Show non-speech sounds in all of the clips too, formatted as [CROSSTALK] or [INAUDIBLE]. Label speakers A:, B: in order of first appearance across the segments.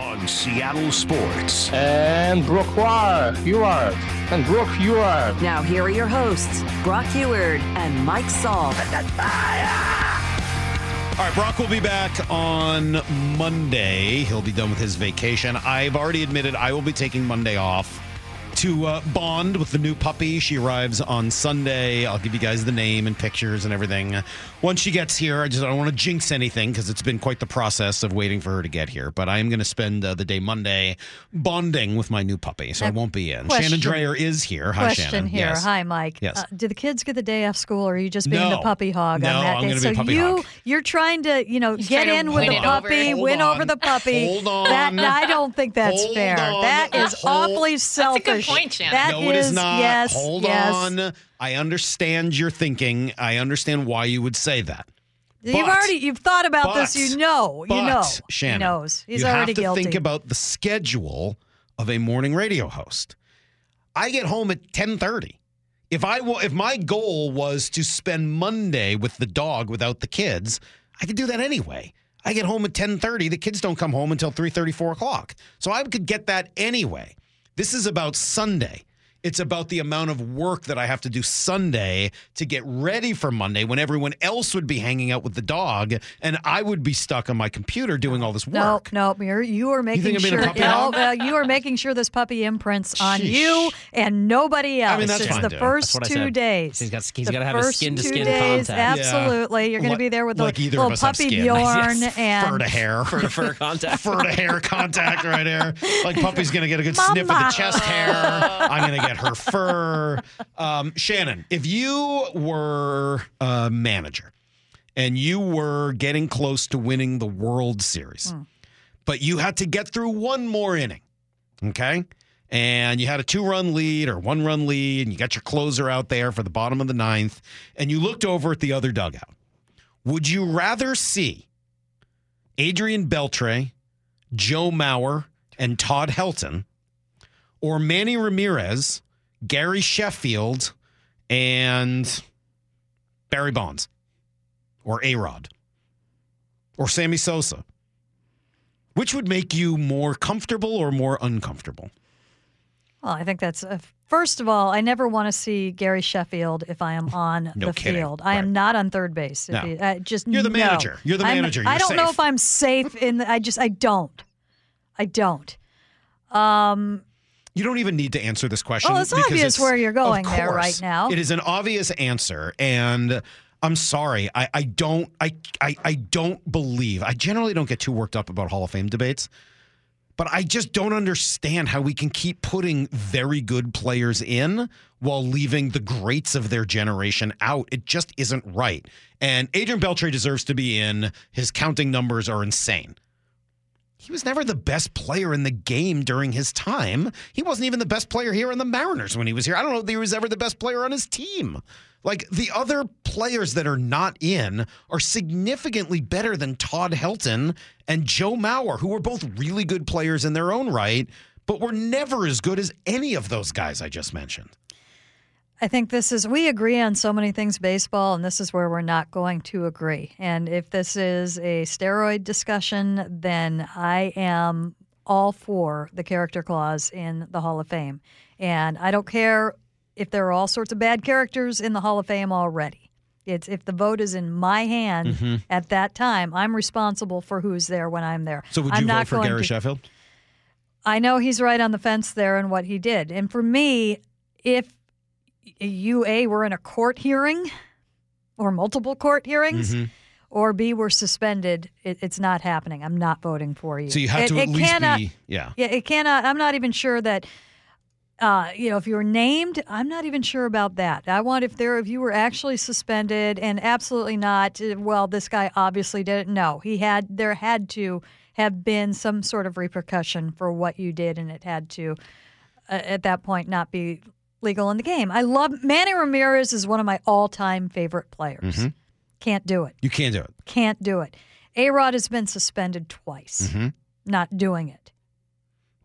A: on Seattle Sports.
B: And Brock Huard. And Brock Huard.
C: Now, here are your hosts, Brock Huard and Mike Salk.
D: All right, Brock will be back on Monday. He'll be done with his vacation. I've already admitted I will be taking Monday off to uh, bond with the new puppy. She arrives on Sunday. I'll give you guys the name and pictures and everything. Once she gets here, I just I don't want to jinx anything because it's been quite the process of waiting for her to get here. But I am going to spend uh, the day Monday bonding with my new puppy, so I won't be in.
E: question-
D: Shannon Drayer is here. Hi,
E: Question
D: Shannon.
E: here.
D: Yes.
E: Hi, Mike.
D: Yes.
E: Uh, do the kids get the day off school, or are you just being
D: No.
E: the puppy hog
D: No,
E: on that
D: I'm
E: day?
D: be
E: so
D: a puppy
E: you
D: hog.
E: you're trying to you know
F: He's
E: get in with the
F: it over.
E: puppy, win
D: on.
E: over the puppy.
D: Hold on.
E: That I don't think that's
D: Hold
E: fair.
D: on.
E: That is awfully selfish.
F: Point, Shannon.
E: That
D: no, it is not.
E: Yes.
D: Hold
E: yes.
D: on. I understand your thinking. I understand why you would say that.
E: You've
D: But-
E: already you've thought about this. You know.
D: But,
E: you know.
D: Shannon,
E: he knows. He's
D: you
E: already
D: have to
E: guilty.
D: think about the schedule of a morning radio host. I get home at 10:30. If I wa- if my goal was to spend Monday with the dog without the kids, I could do that anyway. I get home at 10:30. The kids don't come home until three thirty, four o'clock. So I could get that anyway. This is about Sunday. It's about the amount of work that I have to do Sunday to get ready for Monday when everyone else would be hanging out with the dog and I would be stuck on my computer doing all this
E: Nope,
D: work.
E: nope. You're, you are making
D: think I'm being a
E: sure.
D: puppy
E: no, uh, you are making sure this puppy imprints on
D: Sheesh.
E: you and nobody else.
D: I mean, that's
E: it's
D: fine,
E: the
D: dude.
E: first
G: That's
E: two days.
G: He's got- he's
E: The
G: gotta have a skin-to-skin
E: days,
G: contact.
E: Absolutely, you're going to be there with
D: like
E: the little
D: of
E: puppy. Bjorn
D: Yes.
E: and
D: Fur to hair. [LAUGHS]
G: Fur to fur contact.
D: Fur to hair contact right here. Like puppy's gonna get a good sniff of the chest hair. I'm gonna get her fur. Um, Shannon, if you were a manager and you were getting close to winning the World Series, but you had to get through one more inning, okay? And you had a two run lead or one run lead, and you got your closer out there for the bottom of the ninth, and you looked over at the other dugout. Would you rather see Adrian Beltre, Joe Mauer, and Todd Helton, or Manny Ramirez, Gary Sheffield, and Barry Bonds, or A Rod, or Sammy Sosa? Which would make you more comfortable or more uncomfortable?
E: Well, I think that's uh, first of all. I never want to see Gary Sheffield if I am [LAUGHS] on
D: No
E: the
D: kidding.
E: field. I
D: Right.
E: am not on third base.
D: No.
E: uh, just
D: You're the
E: no.
D: manager. You're the manager.
E: I
D: You're
E: don't know if I'm safe in. The, I just I don't. I don't. Um,
D: You don't even need to answer this question.
E: Well, it's obvious where you're going there right now.
D: It is an obvious answer, and I'm sorry. I, I don't. I, I I don't believe. I generally don't get too worked up about Hall of Fame debates, but I just don't understand how we can keep putting very good players in while leaving the greats of their generation out. It just isn't right. And Adrian Beltre deserves to be in. His counting numbers are insane. He was never the best player in the game during his time. He wasn't even the best player here in the Mariners when he was here. I don't know if he was ever the best player on his team. Like the other players that are not in are significantly better than Todd Helton and Joe Mauer, who were both really good players in their own right, but were never as good as any of those guys I just mentioned.
E: I think this is we agree on so many things baseball, and this is where we're not going to agree. And if this is a steroid discussion, then I am all for the character clause in the Hall of Fame. And I don't care if there are all sorts of bad characters in the Hall of Fame already. It's if the vote is in my hand mm-hmm. at that time, I'm responsible for who's there when I'm there.
D: So would
E: I'm
D: you
E: not
D: vote for Gary
E: to-
D: Sheffield?
E: I know he's right on the fence there and what he did. And for me, if you A were in a court hearing or multiple court hearings,
D: Mm-hmm.
E: or B were suspended, it, it's not happening. I'm not voting for you.
D: So you have
E: It-
D: to
E: it
D: at least
E: cannot,
D: be yeah.
E: Yeah, it cannot. I'm not even sure that. Uh, you know, if you were named, I'm not even sure about that. I want if there, if you were actually suspended, and absolutely not. uh, Well, this guy obviously didn't. No, he had. There had to have been some sort of repercussion for what you did, and it had to, uh, at that point, not be legal in the game. I love Manny Ramirez is one of my all-time favorite players.
D: Mm-hmm.
E: Can't do it.
D: You can't do it.
E: Can't do it. A Rod has been suspended twice.
D: Mm-hmm.
E: Not doing it.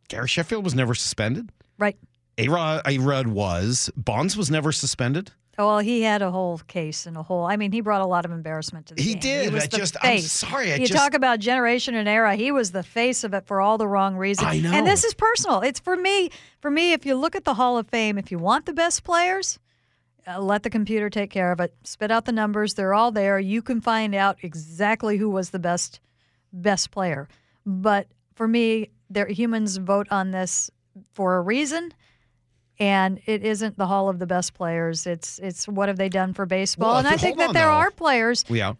D: Gary Sheffield was never suspended.
E: Right.
D: A Rod, A Rod was. Bonds was never suspended.
E: Oh, well, he had a whole case and a whole. I mean, he brought a lot of embarrassment to the
D: He
E: game.
D: did.
E: He was
D: I just- I'm
E: face.
D: sorry, I
E: you
D: just-
E: talk about generation and era. He was the face of it for all the wrong reasons.
D: I know.
E: And this is personal. It's for me. For me, if you look at the Hall of Fame, if you want the best players, uh, let the computer take care of it. Spit out the numbers. They're all there. You can find out exactly who was the best best player. But for me, there humans vote on this for a reason. And it isn't the Hall of the Best Players. It's it's what have they done for baseball?
D: Well,
E: and I think that there
D: though.
E: are players
D: Yeah.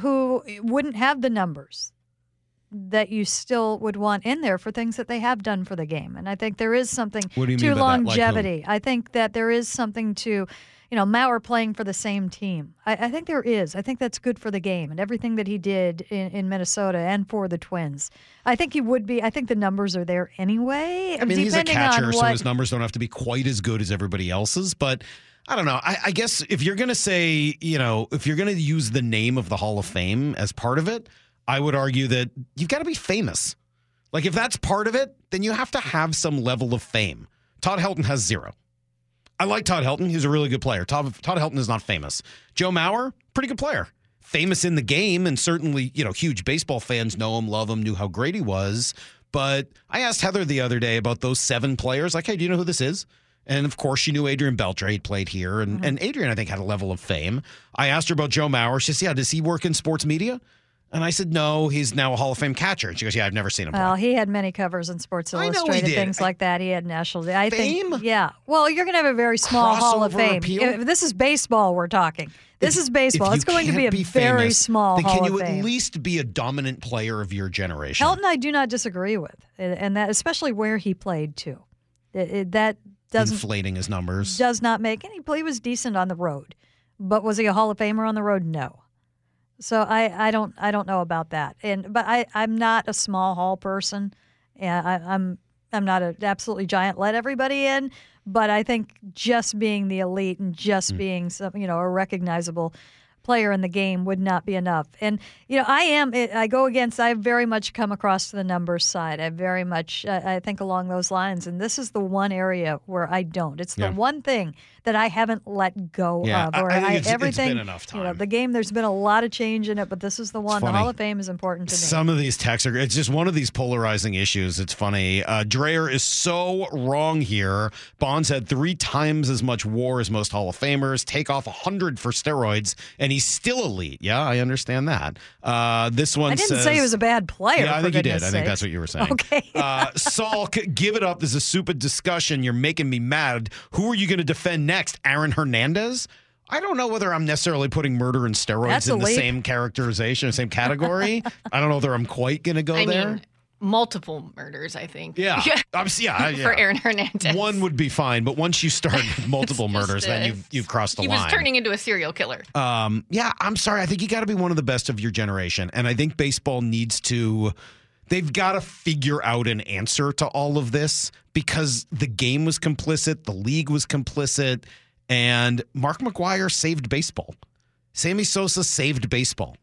E: who wouldn't have the numbers that you still would want in there for things that they have done for the game. And I think there is something
D: What do you
E: to
D: by that? Like
E: longevity. I think that there is something to, you know, Mauer playing for the same team. I, I think there is. I think that's good for the game and everything that he did in, in Minnesota and for the Twins. I think he would be. I think the numbers are there anyway.
D: I mean, he's a catcher,
E: on
D: so
E: what,
D: his numbers don't have to be quite as good as everybody else's. But I don't know. I, I guess if you're going to say, you know, if you're going to use the name of the Hall of Fame as part of it, I would argue that you've got to be famous. Like, if that's part of it, then you have to have some level of fame. Todd Helton has zero. I like Todd Helton. He's a really good player. Todd, Todd Helton is not famous. Joe Mauer, pretty good player. Famous in the game, and certainly, you know, huge baseball fans know him, love him, knew how great he was. But I asked Heather the other day about those seven players. Like, hey, do you know who this is? And of course, she knew Adrian Beltre played here, and, mm-hmm. and Adrian, I think, had a level of fame. I asked her about Joe Mauer. She said, "Yeah, does he work in sports media?" And I said, "No, he's now a Hall of Fame catcher." And she goes, "Yeah, I've never seen him play."
E: Well, he had many covers in Sports
D: I
E: Illustrated, things
D: I-
E: like that. He had national. I
D: Fame?
E: think, yeah. Well, you're going to have a very small Hall of Fame.
D: appeal?
E: If this is baseball. We're talking. This is baseball. It's going to be a
D: can't
E: very
D: famous,
E: small
D: then
E: Hall
D: can you
E: of
D: at least be a dominant player of your generation?
E: Helton, I do not disagree with, and that especially where he played too. That doesn't
D: inflating his numbers.
E: does not make any. Play he was decent on the road, but was he a Hall of Famer on the road? No. So I, I don't I don't know about that. And but I I'm not a small hall person. Yeah, I, I'm I'm not an absolutely giant. Let everybody in. But I think just being the elite and just hmm. being some you know a recognizable player in the game would not be enough. And you know, I am. I go against. I very much come across to the numbers side. I very much. I I think along those lines. And this is the one area where I don't. It's the
D: Yeah.
E: one thing that I haven't let go
D: Yeah,
E: of. Or
D: I think it's- it's been
E: everything.
D: enough
E: You know, the game. There's been a lot of change in it, but this is the one. The. Hall of Fame is important to me.
D: Some of these texts are, it's just one of these polarizing issues. It's funny. Uh, Drayer is so wrong here. Bonds had three times as much war as most Hall of Famers, take off 100 for steroids, and he's still elite. Yeah, I understand that. Uh, this one
E: I didn't
D: says,
E: say he was a bad player.
D: Yeah, I think you did. I think that's what you were saying.
E: Okay.
D: uh, Salk, give it up. This is a stupid discussion. You're making me mad. Who are you going to defend next? Aaron Hernandez? I don't know whether I'm necessarily putting murder and steroids
E: That's
D: in the
E: leap.
D: same characterization, or same category. [LAUGHS] I don't know whether I'm quite going to go
F: I
D: there.
F: mean, multiple murders, I think.
D: yeah. [LAUGHS] I'm, yeah, yeah.
F: For Aaron Hernandez.
D: One would be fine, but once you start [LAUGHS] multiple murders,
F: a-
D: then you've you've crossed the
F: he
D: line.
F: He was turning into a serial killer.
D: Um, yeah, I'm sorry. I think you got to be one of the best of your generation, and I think baseball needs to. They've got to figure out an answer to all of this because the game was complicit, the league was complicit, and Mark McGwire saved baseball. Sammy Sosa saved baseball.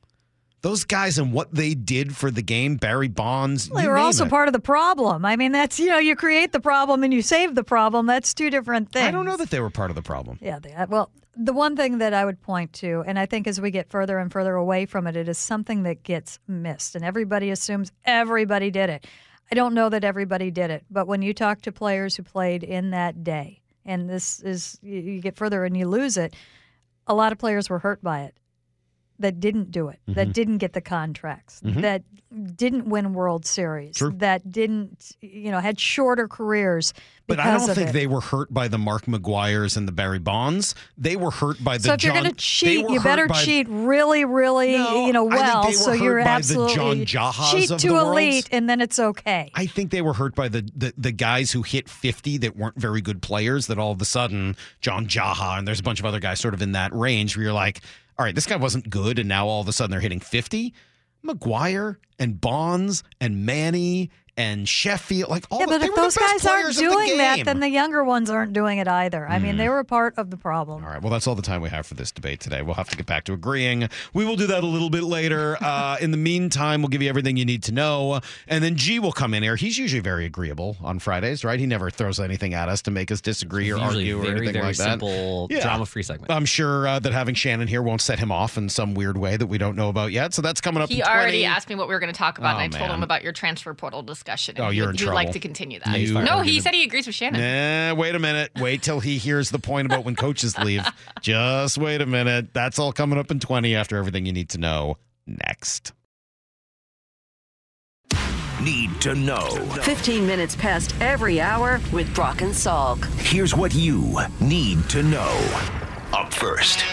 D: Those guys and what they did for the game, Barry Bonds.
E: They
D: you
E: were also
D: it.
E: part of the problem. I mean, that's you know, you create the problem and you save the problem. That's two different things.
D: I don't know that they were part of the problem.
E: Yeah, they, uh, well, the one thing that I would point to, and I think as we get further and further away from it, it is something that gets missed, and everybody assumes everybody did it. I don't know that everybody did it, but when you talk to players who played in that day, and this is you, get further and you lose it, a lot of players were hurt by it that didn't do it,
D: Mm-hmm.
E: that didn't get the contracts, that didn't win World Series,
D: True.
E: that didn't, you know, had shorter careers.
D: But I don't think
E: it.
D: they were hurt by the Mark McGwires and the Barry Bonds. They were hurt by the
E: So if
D: John.
E: you're going to cheat, you better
D: by-
E: cheat really, really,
D: No,
E: you know,
D: I think
E: well.
D: they were
E: so
D: hurt
E: you're
D: by the
E: absolutely
D: John Jahas
E: cheat
D: of
E: to
D: the world.
E: elite, and then it's okay.
D: I think they were hurt by the, the the guys who hit 50 that weren't very good players. That all of a sudden, John Jaha and there's a bunch of other guys sort of in that range where you're like, all right, this guy wasn't good, and now all of a sudden they're hitting 50. McGwire and Bonds and Manny and Sheffield. Like all
E: Yeah,
D: the,
E: but
D: they
E: if
D: were the
E: those
D: best
E: guys aren't
D: players the
E: doing that, then the younger ones aren't doing it either. I mean, they were a part of the problem.
D: All right. Well, that's all the time we have for this debate today. We'll have to get back to agreeing. We will do that a little bit later. [LAUGHS] Uh, in the meantime, we'll give you everything you need to know. And then G will come in here. He's usually very agreeable on Fridays, right? He never throws anything at us to make us disagree or
G: Usually
D: argue or anything
G: very
D: like that.
G: simple
D: Yeah.
G: drama-free segment.
D: I'm sure uh, that having Shannon here won't set him off in some weird way that we don't know about yet. So that's coming up
F: He
D: in 20.
F: already asked me what we were going to talk about,
D: Oh,
F: and I told him about your transfer portal discussion. And
D: Oh, you're
F: would,
D: in
F: he would like to continue that.
D: You
F: no, he
D: gonna-
F: said he agrees with Shannon.
D: Nah, wait a minute. Wait till he hears the point about when coaches leave. [LAUGHS] Just wait a minute. That's all coming up in 20 after everything you need to know next.
A: Need to know.
C: 15 minutes past every hour with Brock and Salk.
A: Here's what you need to know. Up first.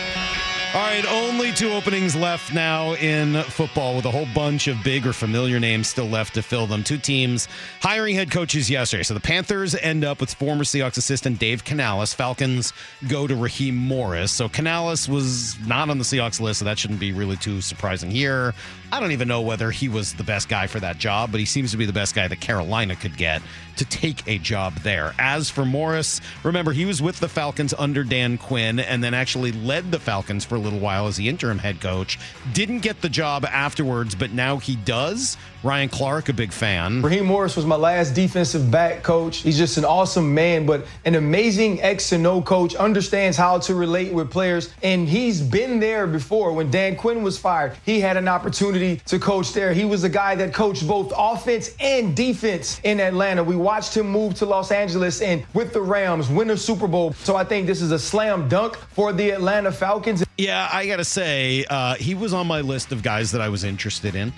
D: All right, only two openings left now in football with a whole bunch of big or familiar names still left to fill them. Two teams hiring head coaches yesterday. So the Panthers end up with former Seahawks assistant Dave Canales. Falcons go to Raheem Morris. So Canales was not on the Seahawks list, so that shouldn't be really too surprising here. I don't even know whether he was the best guy for that job, but he seems to be the best guy that Carolina could get to take a job there. As for Morris, remember, he was with the Falcons under Dan Quinn and then actually led the Falcons for little while as the interim head coach. Didn't get the job afterwards, but now he does. Ryan Clark, a big fan.
H: Raheem Morris was my last defensive back coach. He's just an awesome man, but an amazing X and O coach, understands how to relate with players. And he's been there before. When Dan Quinn was fired, he had an opportunity to coach there. He was a guy that coached both offense and defense in Atlanta. We watched him move to Los Angeles and with the Rams win a Super Bowl. So I think this is a slam dunk for the Atlanta Falcons.
D: Yeah, I got to say, uh, he was on my list of guys that I was interested in.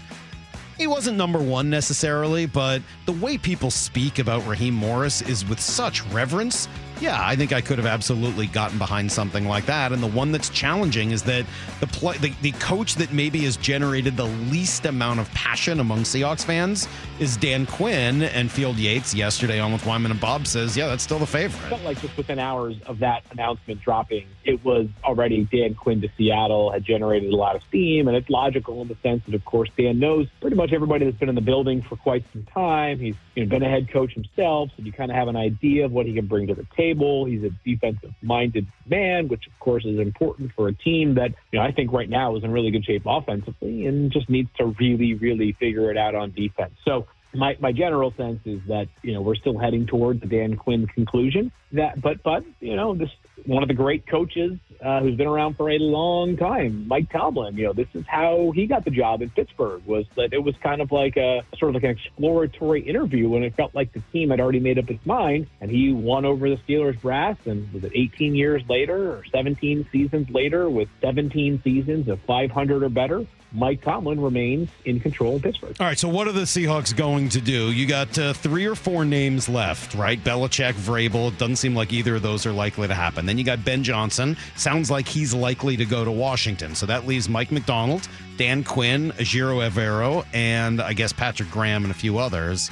D: He wasn't number one necessarily, but the way people speak about Raheem Morris is with such reverence. Yeah, I think I could have absolutely gotten behind something like that. And the one that's challenging is that the the, the coach that maybe has generated the least amount of passion among Seahawks fans is Dan Quinn. And Field Yates yesterday on with Wyman and Bob says, yeah, that's still the favorite.
I: like just within hours of that announcement dropping, it was already Dan Quinn to Seattle had generated a lot of steam, and it's logical in the sense that, of course, Dan knows pretty much everybody that's been in the building for quite some time. He's you know, been a head coach himself, so you kind of have an idea of what he can bring to the table. He's a defensive-minded man, which of course is important for a team that you know I think right now is in really good shape offensively and just needs to really, really figure it out on defense. So my, my general sense is that you know we're still heading towards the Dan Quinn conclusion. That, but but you know this one of the great coaches uh, who's been around for a long time, Mike Tomlin. You know this is how he got the job in Pittsburgh. Was that it was kind of like a sort of like an exploratory interview when it felt like the team had already made up its mind, and he won over the Steelers brass. And was it 18 years later or 17 seasons later with 17 seasons of 500 or better? Mike Tomlin remains in control in Pittsburgh.
D: All right, so what are the Seahawks going to do? You got uh, three or four names left, right? Belichick, Vrabel. Doesn't seem like either of those are likely to happen. Then you got Ben Johnson. Sounds like he's likely to go to Washington. So that leaves Mike Macdonald, Dan Quinn, Ejiro Evero, and I guess Patrick Graham and a few others.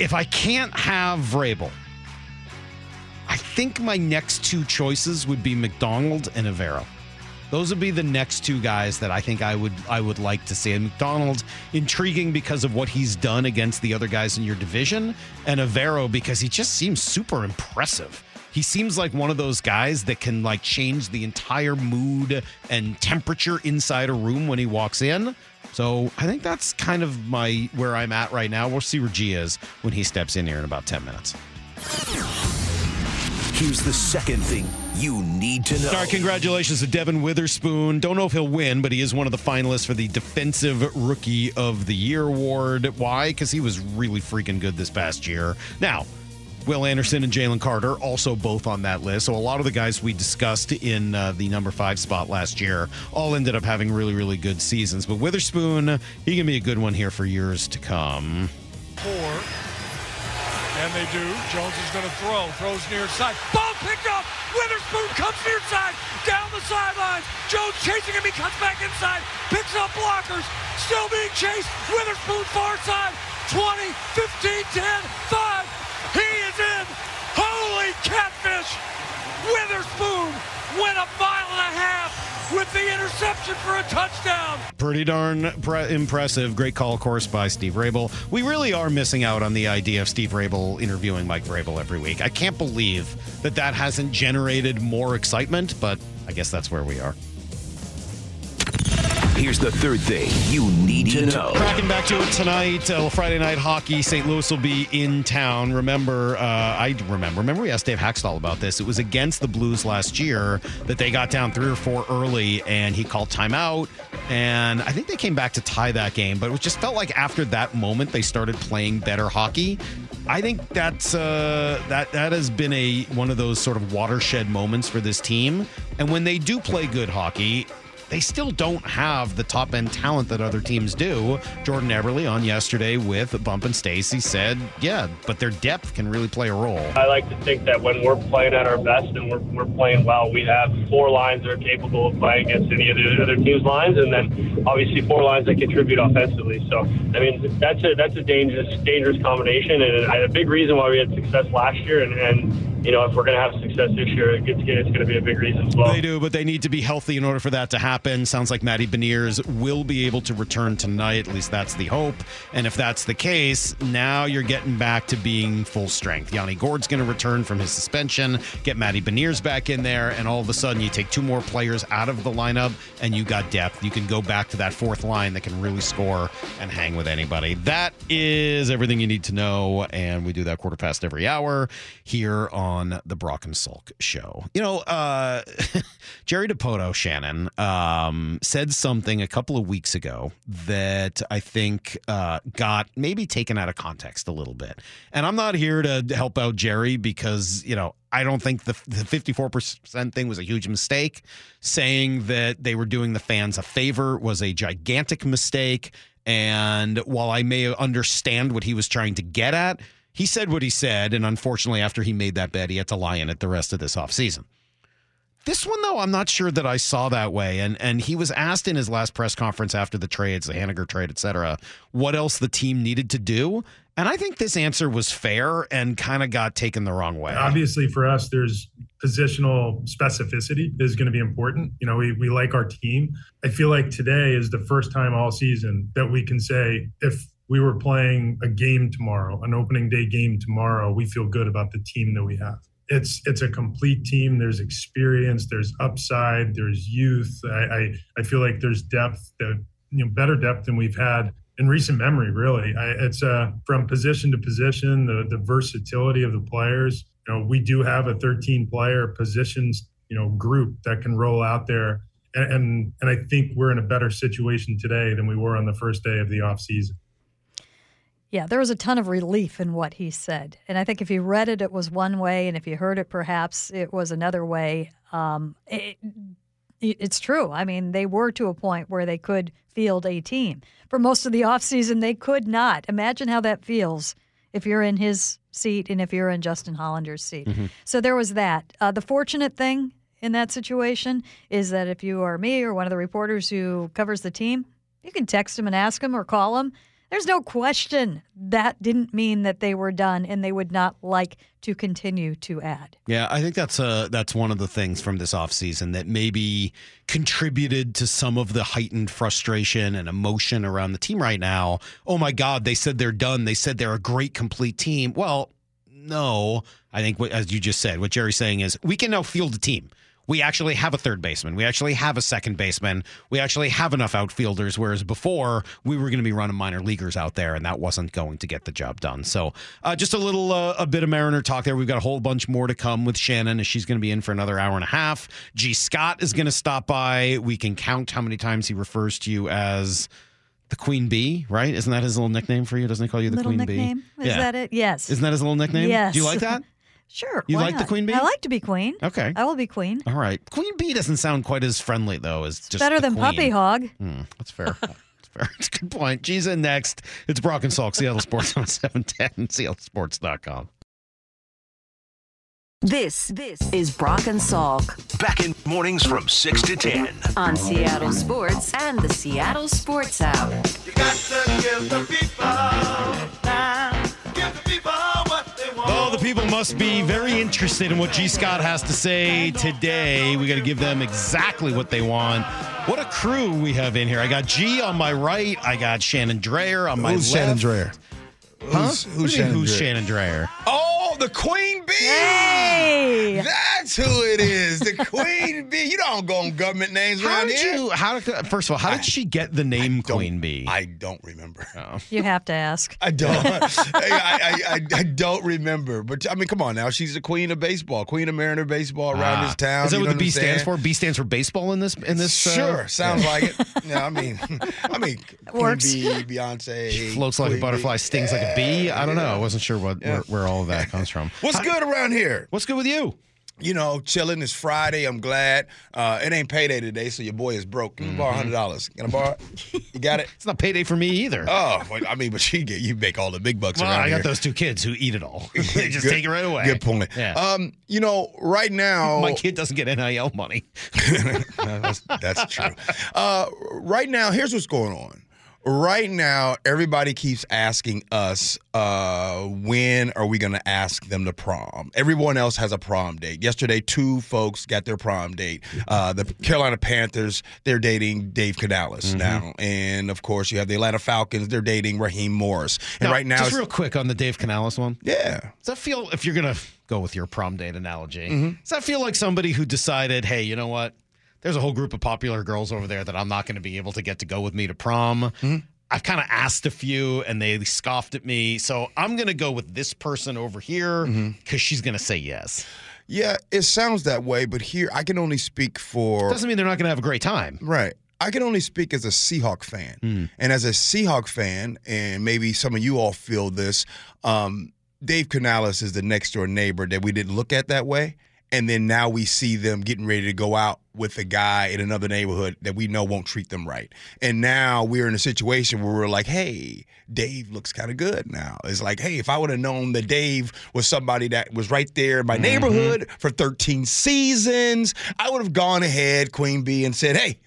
D: If I can't have Vrabel, I think my next two choices would be Macdonald and Evero. Those would be the next two guys that I think I would I would like to see. And Macdonald intriguing because of what he's done against the other guys in your division, and Evero because he just seems super impressive. He seems like one of those guys that can like change the entire mood and temperature inside a room when he walks in. So I think that's kind of my where I'm at right now. We'll see where G is when he steps in here in about 10 minutes.
A: Here's the second thing you need to know.
D: All right, congratulations to Devin Witherspoon. Don't know if he'll win, but he is one of the finalists for the Defensive Rookie of the Year award. Why? Because he was really freaking good this past year. Now, Will Anderson and Jalen Carter also both on that list. So a lot of the guys we discussed in uh, the number five spot last year all ended up having really, really good seasons. But Witherspoon, he can be a good one here for years to come.
J: four. And they do. Jones is going to throw. Throws near side. Ball picked up. Witherspoon comes near side. Down the sidelines. Jones chasing him. He cuts back inside. Picks up blockers. Still being chased. Witherspoon far side. 20, 15, 10, 5. He is in. Holy catfish. Witherspoon went a mile and a half. with the interception for a touchdown.
D: Pretty darn pre- impressive. Great call, of course, by Steve Raible. We really are missing out on the idea of Steve Raible interviewing Mike Vrabel every week. I can't believe that that hasn't generated more excitement, but I guess that's where we are.
A: Here's the third thing you need to know.
D: Cracking back to it tonight. Uh, Friday night hockey. St. Louis will be in town. Remember, uh, I remember. Remember, we asked Dave Hakstol about this. It was against the Blues last year that they got down three or four early, and he called timeout. And I think they came back to tie that game, but it just felt like after that moment they started playing better hockey. I think that's uh, that that has been a one of those sort of watershed moments for this team. And when they do play good hockey, they still don't have the top end talent that other teams do. Jordan Eberle on yesterday with Bump and Stacy said, yeah, but their depth can really play a role.
G: I like to think that when we're playing at our best and we're, we're playing well, we have four lines that are capable of playing against any of the other team's lines, and then obviously four lines that contribute offensively. So, I mean, that's a that's a dangerous dangerous combination, and a big reason why we had success last year, and, and you know, if we're going to have success this year, it's, it's going to be a big reason as well.
D: They do, but they need to be healthy in order for that to happen. Sounds like Matty Beniers will be able to return tonight. At least that's the hope. And if that's the case, now you're getting back to being full strength. Yanni Gourde's going to return from his suspension, get Matty Beniers back in there, and all of a sudden you take two more players out of the lineup and you got depth. You can go back to that fourth line that can really score and hang with anybody. That is everything you need to know. And we do that quarter past every hour here on the Brock and Salk show. You know, uh, [LAUGHS] Jerry Dipoto, Shannon, um, said something a couple of weeks ago that I think uh, got maybe taken out of context a little bit. And I'm not here to help out Jerry because, you know, I don't think the, the 54% thing was a huge mistake. Saying that they were doing the fans a favor was a gigantic mistake. And while I may understand what he was trying to get at, he said what he said. And unfortunately, after he made that bet, he had to lie in it the rest of this offseason. This one, though, I'm not sure that I saw that way. And and he was asked in his last press conference after the trades, the Haniger trade, et cetera, what else the team needed to do. And I think this answer was fair and kind of got taken the wrong way.
K: Obviously, for us, there's positional specificity is going to be important. You know, we, we like our team. I feel like today is the first time all season that we can say if we were playing a game tomorrow, an opening day game tomorrow, we feel good about the team that we have. It's it's a complete team. There's experience, there's upside, there's youth. I I, I feel like there's depth that you know better depth than we've had in recent memory. Really, I, it's uh, from position to position, the the versatility of the players. You know, we do have a 13 player positions you know group that can roll out there, and and, and I think we're in a better situation today than we were on the first day of the off season.
E: Yeah, there was a ton of relief in what he said. And I think if you read it, it was one way. And if you heard it, perhaps it was another way. Um, it, it's true. I mean, they were to a point where they could field a team. For most of the offseason, they could not. Imagine how that feels if you're in his seat and if you're in Justin Hollander's seat. Mm-hmm. So there was that. Uh, the fortunate thing in that situation is that if you are me or one of the reporters who covers the team, you can text him and ask him or call him there's no question that didn't mean that they were done and they would not like to continue to add.
D: Yeah, I think that's uh that's one of the things from this offseason that maybe contributed to some of the heightened frustration and emotion around the team right now. Oh my god, they said they're done. They said they're a great complete team. Well, no. I think what, as you just said, what Jerry's saying is we can now field a team we actually have a third baseman. We actually have a second baseman. We actually have enough outfielders. Whereas before, we were going to be running minor leaguers out there, and that wasn't going to get the job done. So, uh, just a little, uh, a bit of Mariner talk there. We've got a whole bunch more to come with Shannon, as she's going to be in for another hour and a half. Gee Scott is going to stop by. We can count how many times he refers to you as the Queen Bee, right? Isn't that his little nickname for you? Doesn't he call you the
E: little
D: Queen
E: nickname?
D: Bee?
E: Is yeah. that it? Yes.
D: Isn't that his little nickname?
E: Yes.
D: Do you like that?
E: Sure.
D: You like
E: not?
D: the queen bee?
E: I like to be queen.
D: Okay.
E: I will be queen.
D: All right. Queen bee doesn't sound quite as friendly though as
E: it's
D: just
E: better than
D: queen.
E: puppy hog.
D: Hmm, that's fair. [LAUGHS] that's fair. It's a good point. She's in next. It's Brock and Salk, Seattle Sports [LAUGHS] on 710, seattlesports.com.
C: This this is Brock and Salk.
A: Back in mornings from 6 to 10
C: on Seattle Sports and the Seattle Sports app.
L: People
D: must be very interested in what Gee Scott has to say today. We got to give them exactly what they want. What a crew we have in here. I got G on my right. I got Shannon Drayer on my
L: Who's
D: left.
L: Shannon Drayer?
D: Huh?
L: Who's-
D: What
L: who's
D: do you mean,
L: Shannon
D: who's
L: Drayer?
D: Shannon Drayer?
L: Oh, the Queen Bee.
E: Hey!
L: That's who it is. The Queen Bee. You don't go on government names
D: How
L: around
D: did
L: here.
D: you? How did? First of all, how did she get the name Queen Bee?
L: I don't remember.
E: You have to ask.
L: I don't. [LAUGHS] I, I, I, I don't remember. But I mean, come on now. She's the queen of baseball, queen of Mariner baseball around
D: Ah.
L: this town.
D: Is that
L: you
D: what the B
L: I'm
D: stands for? B stands for baseball in this. In this. uh,
L: Sure, sounds like it. [LAUGHS] Yeah, I mean, [LAUGHS] I mean, Queen
E: Works.
L: Bee, Beyonce,
D: She floats like a butterfly,
L: Bee.
D: stings like a bee. I don't know. I wasn't sure what
L: Yeah.
D: where, where all of that comes from. [LAUGHS]
L: What's good around here?
D: What's good with you?
L: You know, chilling. It's Friday. I'm glad. Uh, it ain't payday today, so your boy is broke. Can you borrow hundred dollars? Can I borrow? You got it. [LAUGHS]
D: It's not payday for me either.
L: Oh, well, I mean, but you get you make all the big bucks
D: well,
L: around
D: I got
L: here.
D: those two kids who eat it all. [LAUGHS] they just
L: Good-
D: take it right away.
L: Good point.
D: Yeah.
L: Um, you know, right now,
D: My kid doesn't get NIL money.
L: that's, that's true. Uh, right now, here's what's going on. Right now, everybody keeps asking us uh, when are we going to ask them to prom. Everyone else has a prom date. Yesterday, two folks got their prom date. Uh, the Carolina Panthers, they're dating Dave Canales
D: Mm-hmm.
L: now, and of course, you have the Atlanta Falcons, they're dating Raheem Morris. And right now,
D: just real quick on the Dave Canales one.
L: yeah,
D: Does that feel, if you're going to go with your prom date analogy,
L: Mm-hmm.
D: does that feel like somebody who decided, hey, you know what? There's a whole group of popular girls over there that I'm not going to be able to get to go with me to prom.
L: Mm-hmm.
D: I've kind of asked a few and they scoffed at me. So I'm going to go with this person over here because
L: Mm-hmm.
D: she's going to say yes.
L: yeah, it sounds that way, but here I can only speak for
D: Doesn't mean they're not going to have a great time.
L: Right. I can only speak as a Seahawk fan.
D: Hmm.
L: And as a Seahawk fan, and maybe some of you all feel this, um, Dave Canales is the next door neighbor that we didn't look at that way. And then now we see them getting ready to go out with a guy in another neighborhood that we know won't treat them right. And now we're in a situation where we're like, hey, Dave looks kind of good now. It's like, hey, if I would have known that Dave was somebody that was right there in my
D: Mm-hmm.
L: neighborhood for 13 seasons, I would have gone ahead, Queen Bee, and said, hey,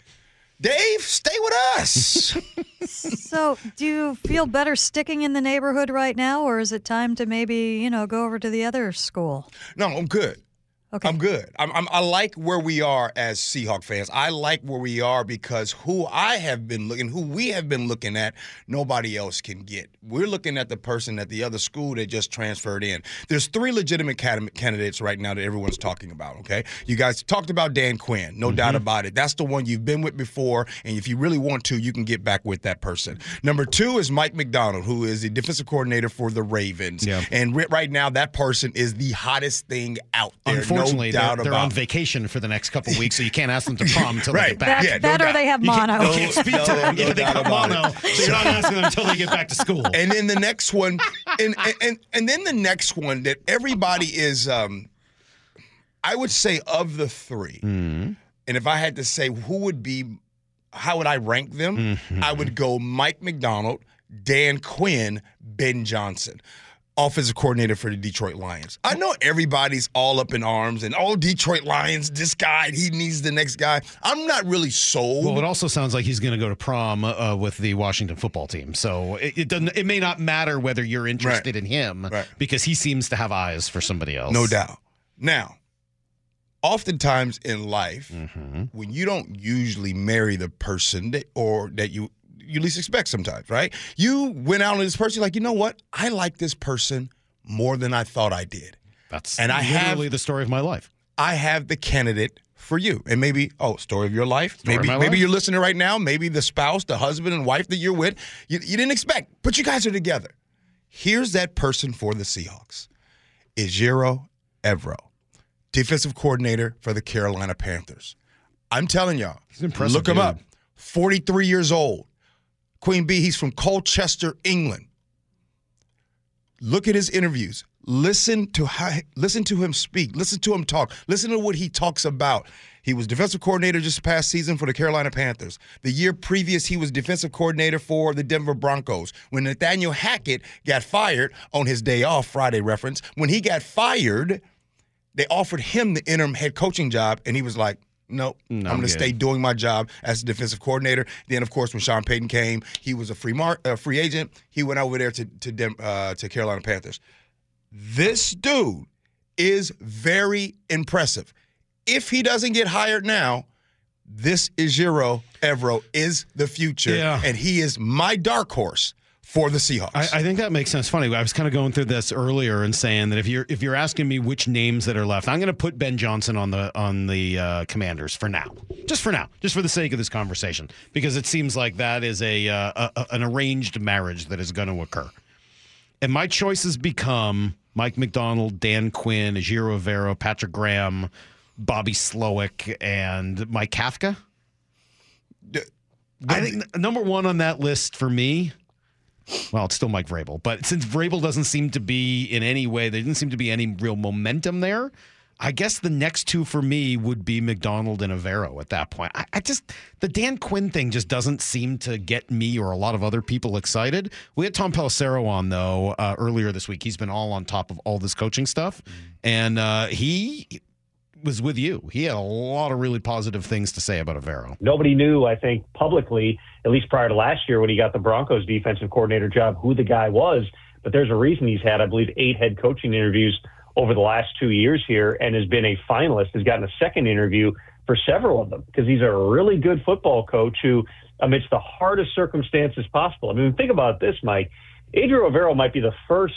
L: Dave, stay with us. [LAUGHS]
E: So, do you feel better sticking in the neighborhood right now, or is it time to maybe, you know, go over to the other school?
L: no, I'm good.
E: Okay.
L: I'm good. I'm, I'm, I like where we are as Seahawk fans. I like where we are because who I have been looking, who we have been looking at, nobody else can get. We're looking at the person at the other school that just transferred in. There's three legitimate candidates right now that everyone's talking about. Okay, you guys talked about Dan Quinn, no doubt mm-hmm. about it. That's the one you've been with before, and if you really want to, you can get back with that person. Number two is Mike Macdonald, who is the defensive coordinator for the Ravens,
D: Yeah.
L: and ri- right now that person is the hottest thing out there.
D: Unfortunately,
L: no doubt
D: they're, they're
L: about
D: on vacation for the next couple weeks, so you can't ask them to [LAUGHS] prom until they get back.
E: That,
L: yeah, no
E: or
L: doubt.
E: they have
D: You can't-
E: mono.
D: You can't speak to
L: No-
D: them.
L: no
D: yeah, they
L: doubt
D: got mono,
L: it.
D: so you're not asking them until they get back to school. [LAUGHS]
L: and then the next one, and, and and and then the next one that everybody is, um, I would say of the 3 and if I had to say who would be, how would I rank them? I would go Mike Macdonald, Dan Quinn, Ben Johnson. Offensive coordinator for the Detroit Lions. I know everybody's all up in arms and all Detroit Lions, this guy, he needs the next guy. I'm not really sold.
D: Well, it also sounds like he's going to go to prom uh, with the Washington football team. So it, it doesn't. It may not matter whether you're interested in him
L: Right.
D: because he seems to have eyes for somebody else.
L: No doubt. Now, oftentimes in life,
D: Mm-hmm.
L: when you don't usually marry the person that or that you you least expect sometimes, right? You went out on this person, like, you know what? I like this person more than I thought I did.
D: That's
L: And I have-
D: literally the story of my life.
L: I have the candidate for you. And maybe, oh, story of your life.
D: Story
L: maybe maybe
D: life.
L: you're listening right now. Maybe the spouse, the husband and wife that you're with, you, you didn't expect, but you guys are together. Here's that person for the Seahawks. Ejiro Evero, defensive coordinator for the Carolina Panthers. I'm telling y'all,
D: He's an impressive
L: look him
D: dude.
L: up. 43 years old. Queen Bee, he's from Colchester, England. Look at his interviews. Listen to how, listen to him speak. Listen to him talk. Listen to what he talks about. He was defensive coordinator just past season for the Carolina Panthers. The year previous, he was defensive coordinator for the Denver Broncos. When Nathaniel Hackett got fired on his day off, Friday reference, when he got fired, they offered him the interim head coaching job, and he was like, Nope,
D: No,
L: I'm going to stay doing my job as a defensive coordinator. Then, of course, when Sean Payton came, he was a free mar- uh, free agent. He went over there to to Dem- uh, to Carolina Panthers. This dude is very impressive. If he doesn't get hired now, this Ejiro Evero is the future,
D: Yeah.
L: and he is my dark horse for the Seahawks.
D: I, I think that makes sense. Funny, I was kind of going through this earlier and saying that if you're if you're asking me which names that are left, I'm going to put Ben Johnson on the on the uh, Commanders for now, just for now, just for the sake of this conversation, because it seems like that is a, uh, a, an arranged marriage that is going to occur. And my choices become Mike Macdonald, Dan Quinn, Ajiro Rivera, Patrick Graham, Bobby Slowik, and Mike Kafka. I think number one on that list for me, well, it's still Mike Vrabel, but since Vrabel doesn't seem to be in any way, there didn't seem to be any real momentum there. I guess the next two for me would be Macdonald and Evero at that point. I, I just the Dan Quinn thing just doesn't seem to get me or a lot of other people excited. We had Tom Pelissero on though uh, earlier this week. He's been all on top of all this coaching stuff, and uh, he was with you. He had a lot of really positive things to say about Evero.
I: Nobody knew, I think, publicly, at least prior to last year when he got the Broncos defensive coordinator job, who the guy was. But there's a reason he's had, I believe, eight head coaching interviews over the last two years here and has been a finalist, has gotten a second interview for several of them because he's a really good football coach who, amidst the hardest circumstances possible. I mean, think about this, Mike. Adrian Rivero might be the first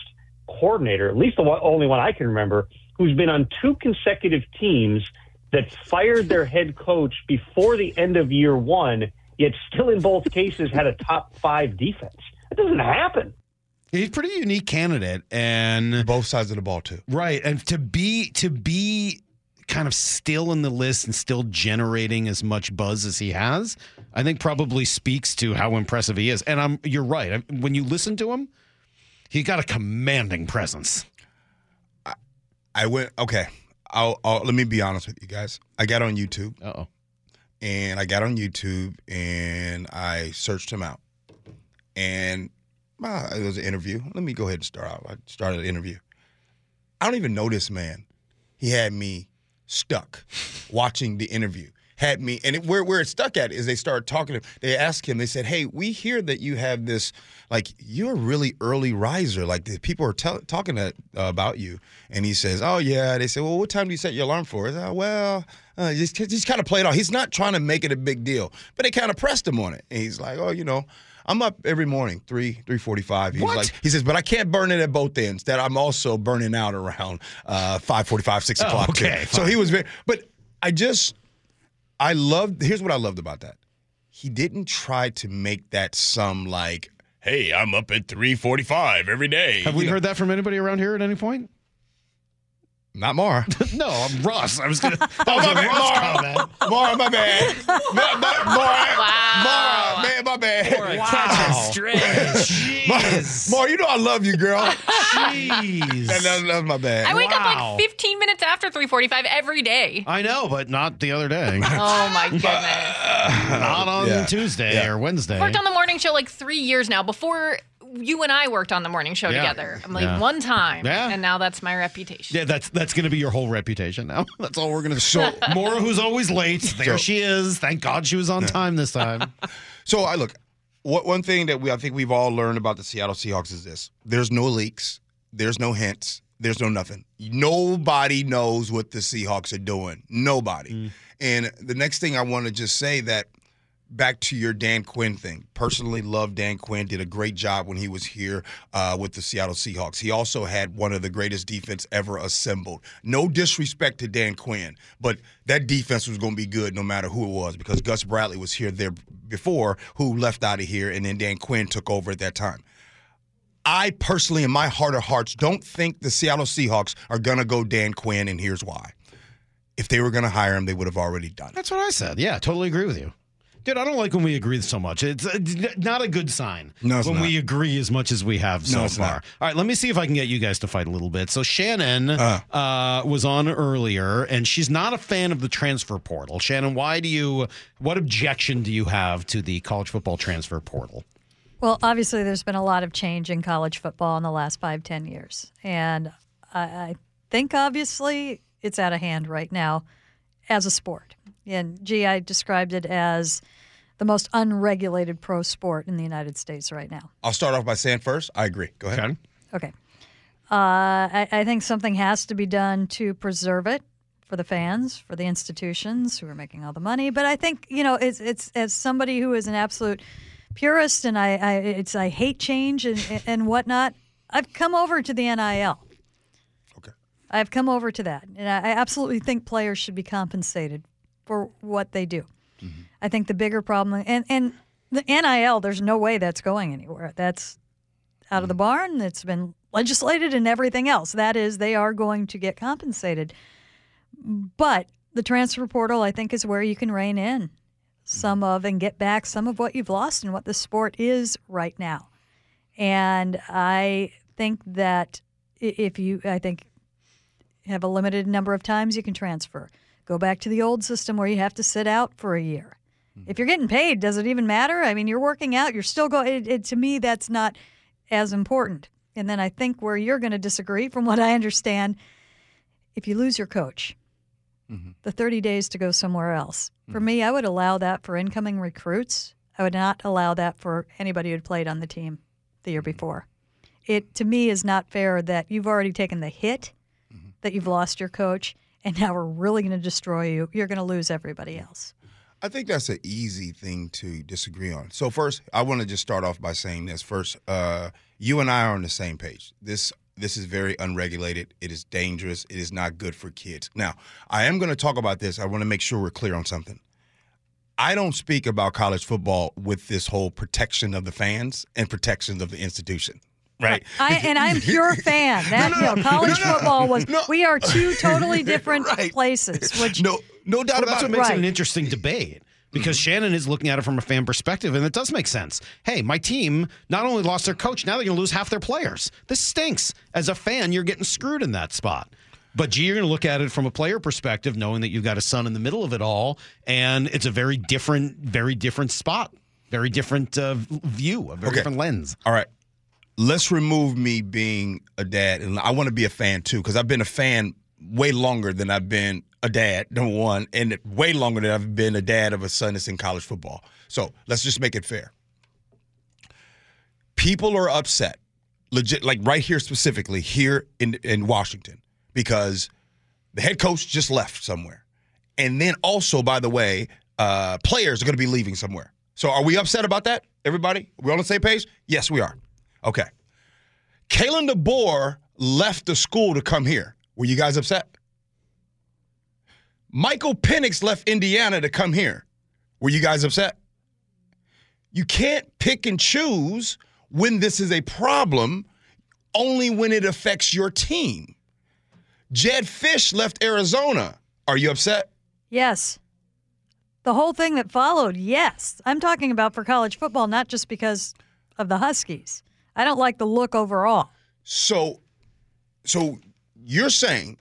I: coordinator, at least the one, only one I can remember, who's been on two consecutive teams that fired their head coach before the end of year one, yet still in both cases had a top five defense. That doesn't happen.
D: He's a pretty unique candidate, and
L: both sides of the ball too.
D: Right, and to be to be kind of still in the list and still generating as much buzz as he has, I think probably speaks to how impressive he is. And I'm you're right. When you listen to him, he got a commanding presence.
L: I went okay. I'll, I'll let me be honest with you guys. I got on YouTube.
D: oh.
L: And I got on YouTube and I searched him out. And uh, it was an interview. Let me go ahead and start out. I started an interview. I don't even know this man. He had me stuck watching the interview. Had me, and it, where where it stuck at is they started talking. to him. They asked him. They said, "Hey, we hear that you have this, like you're a really early riser. Like the people are tell, talking that, uh, about you." And he says, "Oh yeah." They said, "Well, what time do you set your alarm for?" I said, "Well, uh, just just kind of played off. He's not trying to make it a big deal, but they kind of pressed him on it. And he's like, "Oh, you know." I'm up every morning, three three forty five. He's
D: What?
L: like, he says, but I can't burn it at both ends. That I'm also burning out around uh, six o'clock. too."
D: okay,
L: So he was very. But I just, I loved. Here's what I loved about that. He didn't try to make that some like, hey, I'm up at three forty five every day.
D: Have
L: You
D: we
L: know,
D: heard that from anybody around here at any point?
L: Not Mara. [LAUGHS]
D: no, I'm Russ. I was gonna. [LAUGHS] That
L: Oh, my
D: a
L: bad, Mara. Mara, my bad. Ma- ma- Mara, Mara, man, my bad. [LAUGHS] Mara, Mara, you know I love you, girl.
D: Jeez.
L: That, that, that was my bad.
F: I wake
D: Wow.
F: up like 15 minutes after 3:45 every day.
D: I know, but not the other day.
F: Oh my goodness!
D: not on
L: Yeah.
D: Tuesday
L: Yeah.
D: or Wednesday.
F: Worked on the morning show like three years now. Before you and I worked on the morning show
D: Yeah.
F: together, I'm like
D: Yeah.
F: one time,
D: Yeah.
F: and now that's my reputation.
D: Yeah, that's that's going to be your whole reputation now. [LAUGHS] That's all we're going to. So [LAUGHS] Mora, who's always late, there
L: So-
D: she is. Thank God she was on time this time. [LAUGHS]
L: So I look. What one thing that we I think we've all learned about the Seattle Seahawks is this: there's no leaks, there's no hints, there's no nothing. Nobody knows what the Seahawks are doing. Nobody. Mm. And the next thing I want to just say that back to your Dan Quinn thing. Personally, love Dan Quinn. Did a great job when he was here uh, with the Seattle Seahawks. He also had one of the greatest defense ever assembled. No disrespect to Dan Quinn, but that defense was going to be good no matter who it was because Gus Bradley was here there before, who left out of here, and then Dan Quinn took over at that time. I personally, in my heart of hearts, don't think the Seattle Seahawks are going to go Dan Quinn, and here's why. If they were going to hire him, they would have already done it.
D: That's what I said. Yeah, totally agree with you. Dude, I don't like when we agree so much. It's uh, not a good sign
L: No, it's
D: when
L: not.
D: we agree as much as we have so
L: No,
D: far.
L: not.
D: All right, let me see if I can get you guys to fight a little bit. So Shannon
L: Uh.
D: uh, was on earlier, and she's not a fan of the transfer portal. Shannon, why do you? What objection do you have to the college football transfer portal?
E: Well, obviously, there's been a lot of change in college football in the last five, ten years. And I, I think, obviously, it's out of hand right now as a sport. And gee, I described it as the most unregulated pro sport in the United States right now.
L: I'll start off by saying first, I agree. Go ahead.
E: Okay. Uh, I, I think something has to be done to preserve it for the fans, for the institutions who are making all the money. But I think you know, it's it's as somebody who is an absolute purist, and I, I it's I hate change and and whatnot. I've come over to the NIL.
L: Okay.
E: I've come over to that, and I I absolutely think players should be compensated for what they do. Mm-hmm. I think the bigger problem, and and the NIL, there's no way that's going anywhere. That's out of the mm-hmm. barn. It's been legislated and everything else. That is, they are going to get compensated. But the transfer portal, I think, is where you can rein in some mm-hmm. of and get back some of what you've lost and what the sport is right now. And I think that if you, I think, have a limited number of times you can transfer. Go back to the old system where you have to sit out for a year. If you're getting paid, does it even matter? I mean, you're working out, you're still going. It, it, to me, that's not as important. And then I think where you're going to disagree, from what I understand, if you lose your coach, mm-hmm. the 30 days to go somewhere else. For mm-hmm. me, I would allow that for incoming recruits. I would not allow that for anybody who'd played on the team the year mm-hmm. before. It to me is not fair that you've already taken the hit, that you've lost your coach, and now we're really going to destroy you. You're going to lose everybody else.
L: I think that's an easy thing to disagree on. So first, I want to just start off by saying this. First, uh, you and I are on the same page. This this is very unregulated. It is dangerous. It is not good for kids. Now, I am going to talk about this. I want to make sure we're clear on something. I don't speak about college football with this whole protection of the fans and protection of the institution. Right. [LAUGHS]
E: I, and I'm pure fan. [LAUGHS] That you know, college football was. We are two [LAUGHS] totally different places. Which
L: no, no doubt
D: Well, that's
L: about
D: what
L: it.
D: makes it an interesting debate because Shannon is looking at it from a fan perspective, and it does make sense. Hey, my team not only lost their coach, now they're going to lose half their players. This stinks. As a fan, you're getting screwed in that spot. But Gee, you're going to look at it from a player perspective, knowing that you've got a son in the middle of it all, and it's a very different, very different spot, very different uh, view, a very
L: Okay.
D: different lens.
L: All right. Let's remove me being a dad, and I want to be a fan too, because I've been a fan way longer than I've been a dad, number one, and way longer than I've been a dad of a son that's in college football. So let's just make it fair. People are upset, legit, like right here specifically, here in in Washington, because the head coach just left somewhere, and then also, by the way, uh, players are going to be leaving somewhere. So are we upset about that? Everybody, we on the same page? Yes, we are. Okay. Kalen DeBoer left the school to come here. Were you guys upset? Michael Penix left Indiana to come here. Were you guys upset? You can't pick and choose when this is a problem, only when it affects your team. Jedd Fisch left Arizona. Are you upset?
E: yes, the whole thing that followed. Yes, I'm talking about for college football, not just because of the Huskies. I don't like the look overall.
L: So, so you're saying,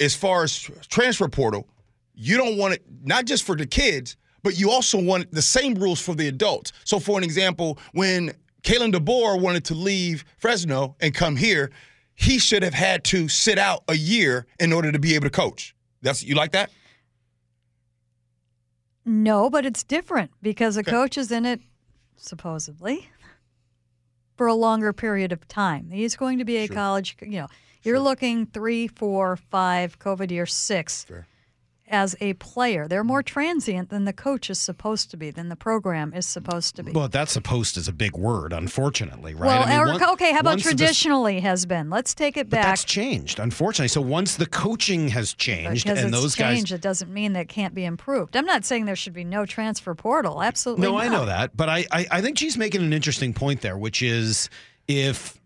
L: as far as transfer portal, you don't want it not just for the kids, but you also want the same rules for the adults. So, for an example, when Kalen DeBoer wanted to leave Fresno and come here, he should have had to sit out a year in order to be able to coach. That's you like that?
E: No, but it's different because a coach is in it, supposedly, for a longer period of time. He's going to be a college, you know, you're looking three, four, five, COVID year six as a player. They're more transient than the coach is supposed to be, than the program is supposed to be.
D: Well, that's supposed is a big word, unfortunately, right?
E: Well,
D: I mean, one-
E: okay, how about
D: the-
E: traditionally has been? Let's take it
D: But
E: back.
D: that's changed, unfortunately. So once the coaching has changed
E: because
D: and
E: it's
D: those
E: changed,
D: guys
E: it doesn't mean that it can't be improved. I'm not saying there should be no transfer portal. Absolutely
D: No, I know that, but I, I I think she's making an interesting point there, which is if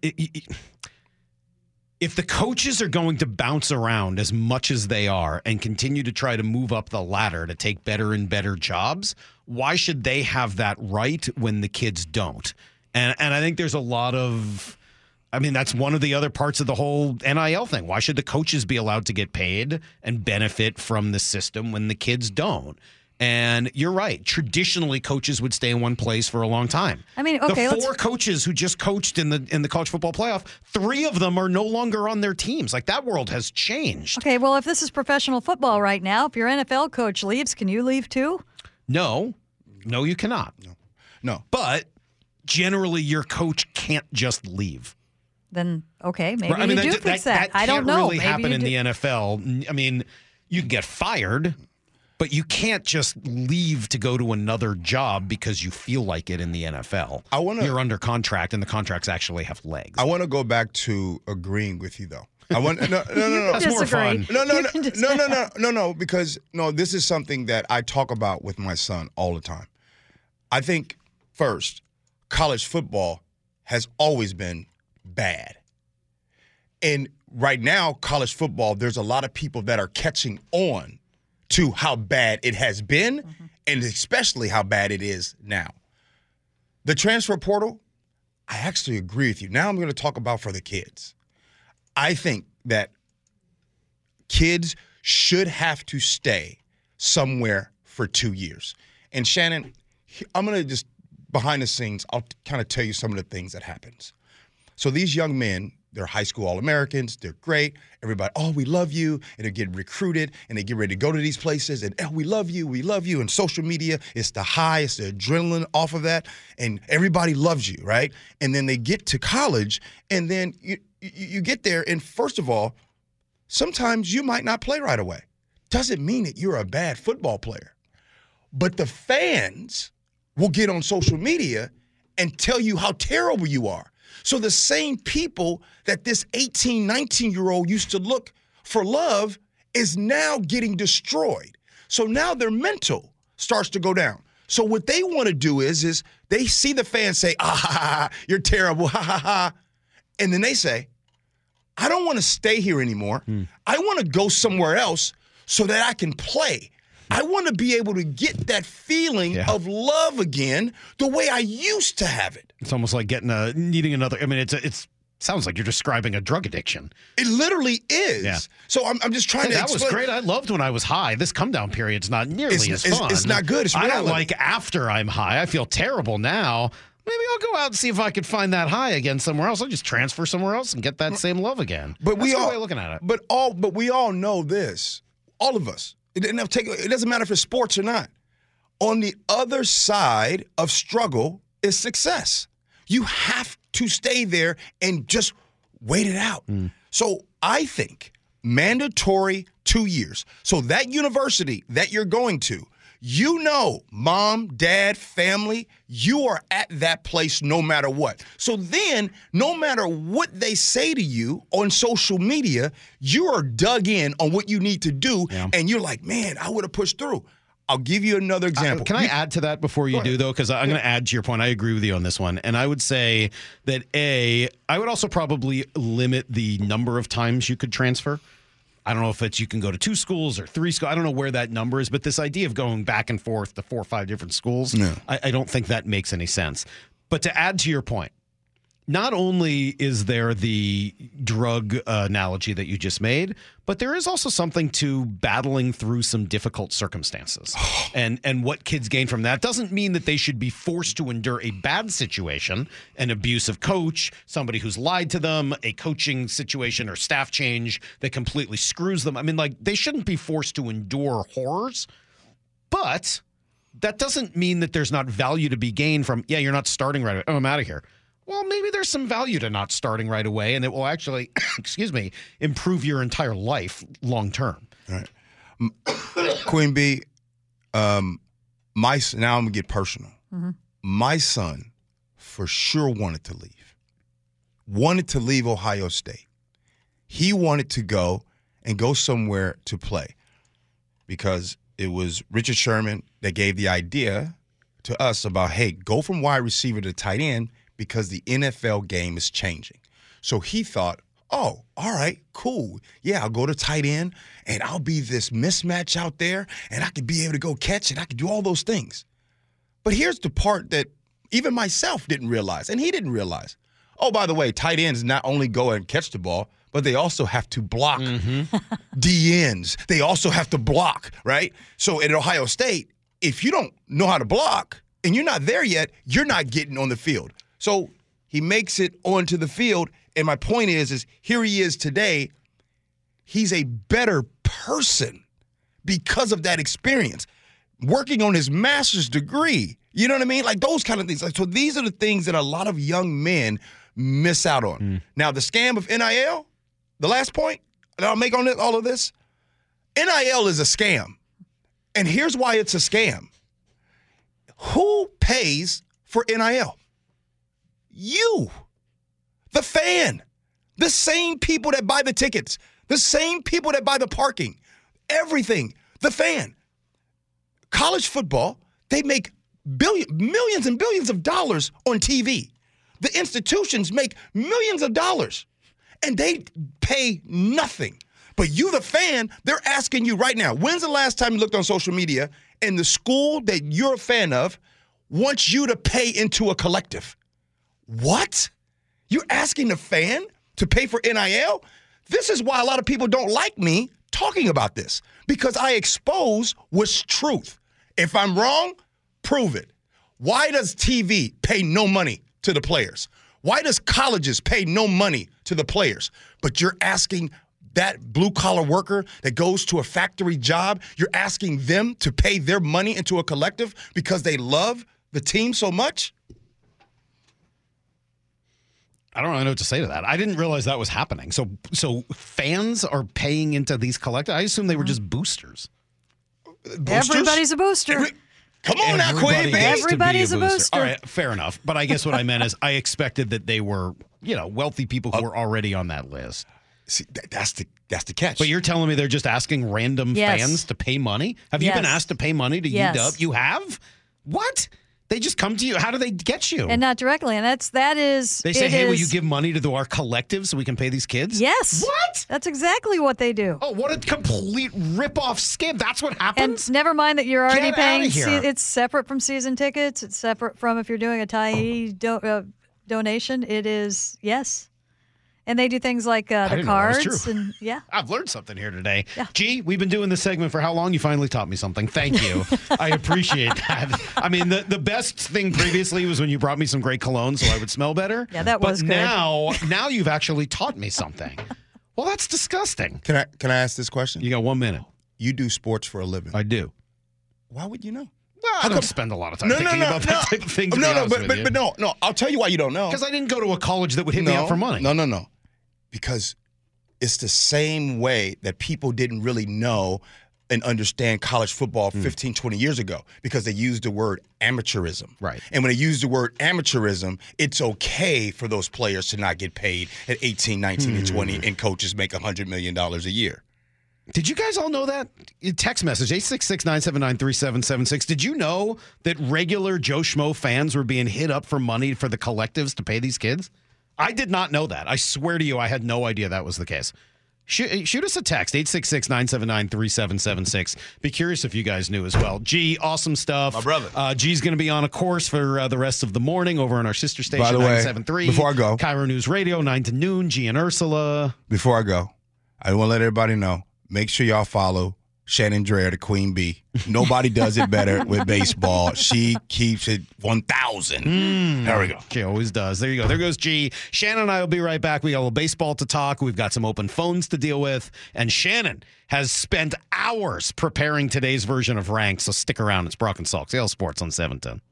D: if the coaches are going to bounce around as much as they are and continue to try to move up the ladder to take better and better jobs, why should they have that right when the kids don't? And and I think there's a lot of I mean, that's one of the other parts of the whole NIL thing. Why should the coaches be allowed to get paid and benefit from the system when the kids don't? And you're right. Traditionally, coaches would stay in one place for a long time.
E: I mean, okay,
D: the
E: let's-
D: four coaches who just coached in the in the college football playoff, three of them are no longer on their teams. Like that world has changed.
E: Okay, well, if this is professional football right now, if your NFL coach leaves, can you leave too?
D: No, no, you cannot.
L: No. no.
D: But generally, your coach can't just leave.
E: then okay, maybe
D: Right, I
E: you
D: mean,
E: do
D: that,
E: fix
D: that,
E: that. I don't
D: can't
E: know.
D: really
E: maybe
D: happen in
E: do-
D: the NFL. I mean, you can get fired, but you can't just leave to go to another job because you feel like it in the NFL.
L: I wanna-
D: You're under contract, and the contracts actually have legs.
L: I want to go back to agreeing with you though. I want no no no no. [LAUGHS]
D: That's more fun.
L: No no no no no no no no because no this is something that I talk about with my son all the time. I think first, college football has always been bad. And right now, college football, there's a lot of people that are catching on to how bad it has been mm-hmm. and especially how bad it is now. The transfer portal, I actually agree with you. Now I'm going to talk about for the kids. I think that kids should have to stay somewhere for two years. And Shannon, I'm going to just behind the scenes, I'll kind of tell you some of the things that happens. So these young men, they're high school All Americans. They're great. Everybody, oh, we love you. And they're getting recruited and they get ready to go to these places. And oh, we love you. We love you. And social media, it's the high, it's the adrenaline off of that. And everybody loves you, right? And then they get to college and then you, you get there. And first of all, sometimes you might not play right away. Doesn't mean that you're a bad football player. But the fans will get on social media and tell you how terrible you are. So the same people that this 18, 19 year old used to look for love is now getting destroyed. So now their mental starts to go down. So what they want to do is is they see the fans say, ah, ha, ha, you're terrible, ha ha ha. And then they say, I don't want to stay here anymore. I want to go somewhere else so that I can play. I want to be able to get that feeling of love again the way I used to have it.
D: It's almost like getting a needing another. I mean, it's it's sounds like you're describing a drug addiction.
L: It literally is.
D: Yeah.
L: So I'm, I'm just trying
D: Hey,
L: to.
D: that was great. I loved when I was high. This come down period's not nearly
L: It's-
D: as
L: it's-
D: fun.
L: it's not good. It's
D: I don't like after I'm high. I feel terrible now. Maybe I'll go out and see if I could find that high again somewhere else. I'll just transfer somewhere else and get that mm. same love again.
L: But we
D: That's good
L: all
D: looking at it.
L: But all but we all know this. All of us. It, it doesn't matter if it's sports or not. On the other side of struggle is success. You have to stay there and just wait it out. Mm. So I think mandatory two years. So that university that you're going to, you know, mom, dad, family, you are at that place no matter what. So then, no matter what they say to you on social media, you are dug in on what you need to do. And you're like, man, I would have pushed through. I'll give you another example.
D: Uh, can I
L: You-
D: add to that before you do, though? Because I'm going to add to your point. I agree with you on this one. And I would say that, A, I would also probably limit the number of times you could transfer. I don't know if it's you can go to two schools or three schools. I don't know where that number is, but this idea of going back and forth to four or five different schools, I, I don't think that makes any sense. But to add to your point, not only is there the drug uh, analogy that you just made, but there is also something to battling through some difficult circumstances. [SIGHS] and and what kids gain from that doesn't mean that they should be forced to endure a bad situation, an abusive coach, somebody who's lied to them, a coaching situation or staff change that completely screws them. I mean like they shouldn't be forced to endure horrors. But that doesn't mean that there's not value to be gained from, yeah, you're not starting right away. Oh, I'm out of here. Well, maybe there's some value to not starting right away, and it will actually, [COUGHS] excuse me, improve your entire life long term. Right. [COUGHS]
L: Queen B, um, my now I'm gonna get personal. My son, for sure, wanted to leave. Wanted to leave Ohio State. He wanted to go and go somewhere to play because it was Richard Sherman that gave the idea to us about, hey, go from wide receiver to tight end because the NFL game is changing. So he thought, oh, all right, cool. Yeah, I'll go to tight end and I'll be this mismatch out there and I could be able to go catch and I could do all those things. But here's the part that even myself didn't realize, and he didn't realize. Oh, by the way, tight ends not only go and catch the ball, but they also have to block mm-hmm. [LAUGHS] D ends. They also have to block, right? So at Ohio State, if you don't know how to block and you're not there yet, you're not getting on the field. So he makes it onto the field. And my point is, is here he is today. He's a better person because of that experience. Working on his master's degree. You know what I mean? Like those kind of things. Like, so these are the things that a lot of young men miss out on.
D: Mm.
L: Now, the scam of NIL, the last point that I'll make on all of this NIL is a scam. And here's why it's a scam who pays for NIL? You, the fan, the same people that buy the tickets, the same people that buy the parking, everything, the fan. College football, they make billion, millions and billions of dollars on TV. The institutions make millions of dollars and they pay nothing. But you, the fan, they're asking you right now when's the last time you looked on social media and the school that you're a fan of wants you to pay into a collective? What? You're asking the fan to pay for NIL? This is why a lot of people don't like me talking about this because I expose what's truth. If I'm wrong, prove it. Why does TV pay no money to the players? Why does colleges pay no money to the players? But you're asking that blue collar worker that goes to a factory job, you're asking them to pay their money into a collective because they love the team so much?
D: I don't really know what to say to that. I didn't realize that was happening. So, so fans are paying into these collective. I assume they were just boosters. boosters?
E: Everybody's a booster.
L: Come on
D: Everybody
L: Queen.
D: gets to be
E: Everybody's a booster.
D: All right, fair enough. But I guess what I meant is I expected that they were, you know, wealthy people who uh, were already on that list.
L: See, that, that's the that's the catch.
D: But you're telling me they're just asking random
E: Yes.
D: fans to pay money? Have you been asked to pay money to
E: Yes.
D: UW? You have? What? They just come to you. How do they get you?
E: and not directly. And that's that is.
D: they say, "Hey, will you give money to the, our collective so we can pay these kids?"
E: Yes.
D: What?
E: That's exactly what they do.
D: Oh, what a complete rip-off scam! That's what
E: And
D: happens.
E: never mind that you're already
D: Get
E: paying.
D: here.
E: se- it's separate from season tickets. It's separate from if you're doing a tie do, uh, donation. It is yes, and they do things like uh, the
D: didn't know that was
E: cards
D: true.
E: and yeah. [LAUGHS]
D: I've learned something here today. Gee, we've been doing this segment for how long? You finally taught me something. Thank you. [LAUGHS] I appreciate that. I mean, the, the best thing previously was when you brought me some great cologne so I would smell better.
E: Yeah, that
D: but
E: was good.
D: now, now you've actually taught me something. Well, that's disgusting.
L: can I can I ask this question?
D: You got one minute.
L: You do sports for a living.
D: I do.
L: Why would you know?
D: Well, I don't spend a lot of time thinking about that type of thing. To
L: no,
D: be
L: no, but,
D: with
L: but,
D: you.
L: but no, no. I'll tell you why you don't know.
D: because I didn't go to a college that would hit me
L: no,
D: up for money.
L: No, no, no. Because it's the same way that people didn't really know and understand college football
D: Hmm.
L: 15, 20 years ago because they used the word amateurism.
D: Right.
L: And when they use the word amateurism, it's okay for those players to not get paid at 18, 19, and
D: Hmm.
L: 20, and coaches make $100 million a year.
D: Did you guys all know that? Text message 866 979 3776. Did you know that regular Joe Schmo fans were being hit up for money for the collectives to pay these kids? I did not know that. I swear to you, I had no idea that was the case. Shoot, shoot us a text 866 979 3776. Be curious if you guys knew as well. Gee, awesome stuff.
L: My brother.
D: Uh, Gee's going to be on a course for uh, the rest of the morning over on our sister station,
L: By the way,
D: 97.3.
L: before I go-
D: KIRO News Radio, 9 to noon. Gee and Ursula.
L: Before I go, I want to let everybody know make sure y'all follow Shannon Drayer, the Queen Bee. Nobody does it better with baseball. She keeps it 1,000. Hmm. There we go.
D: She always does. There you go. There goes Gee. Shannon and I will be right back. We got a little baseball to talk. We've got some open phones to deal with. And Shannon has spent hours preparing today's version of Rank. So stick around. It's Brock and Salk, Seattle Sports on 710.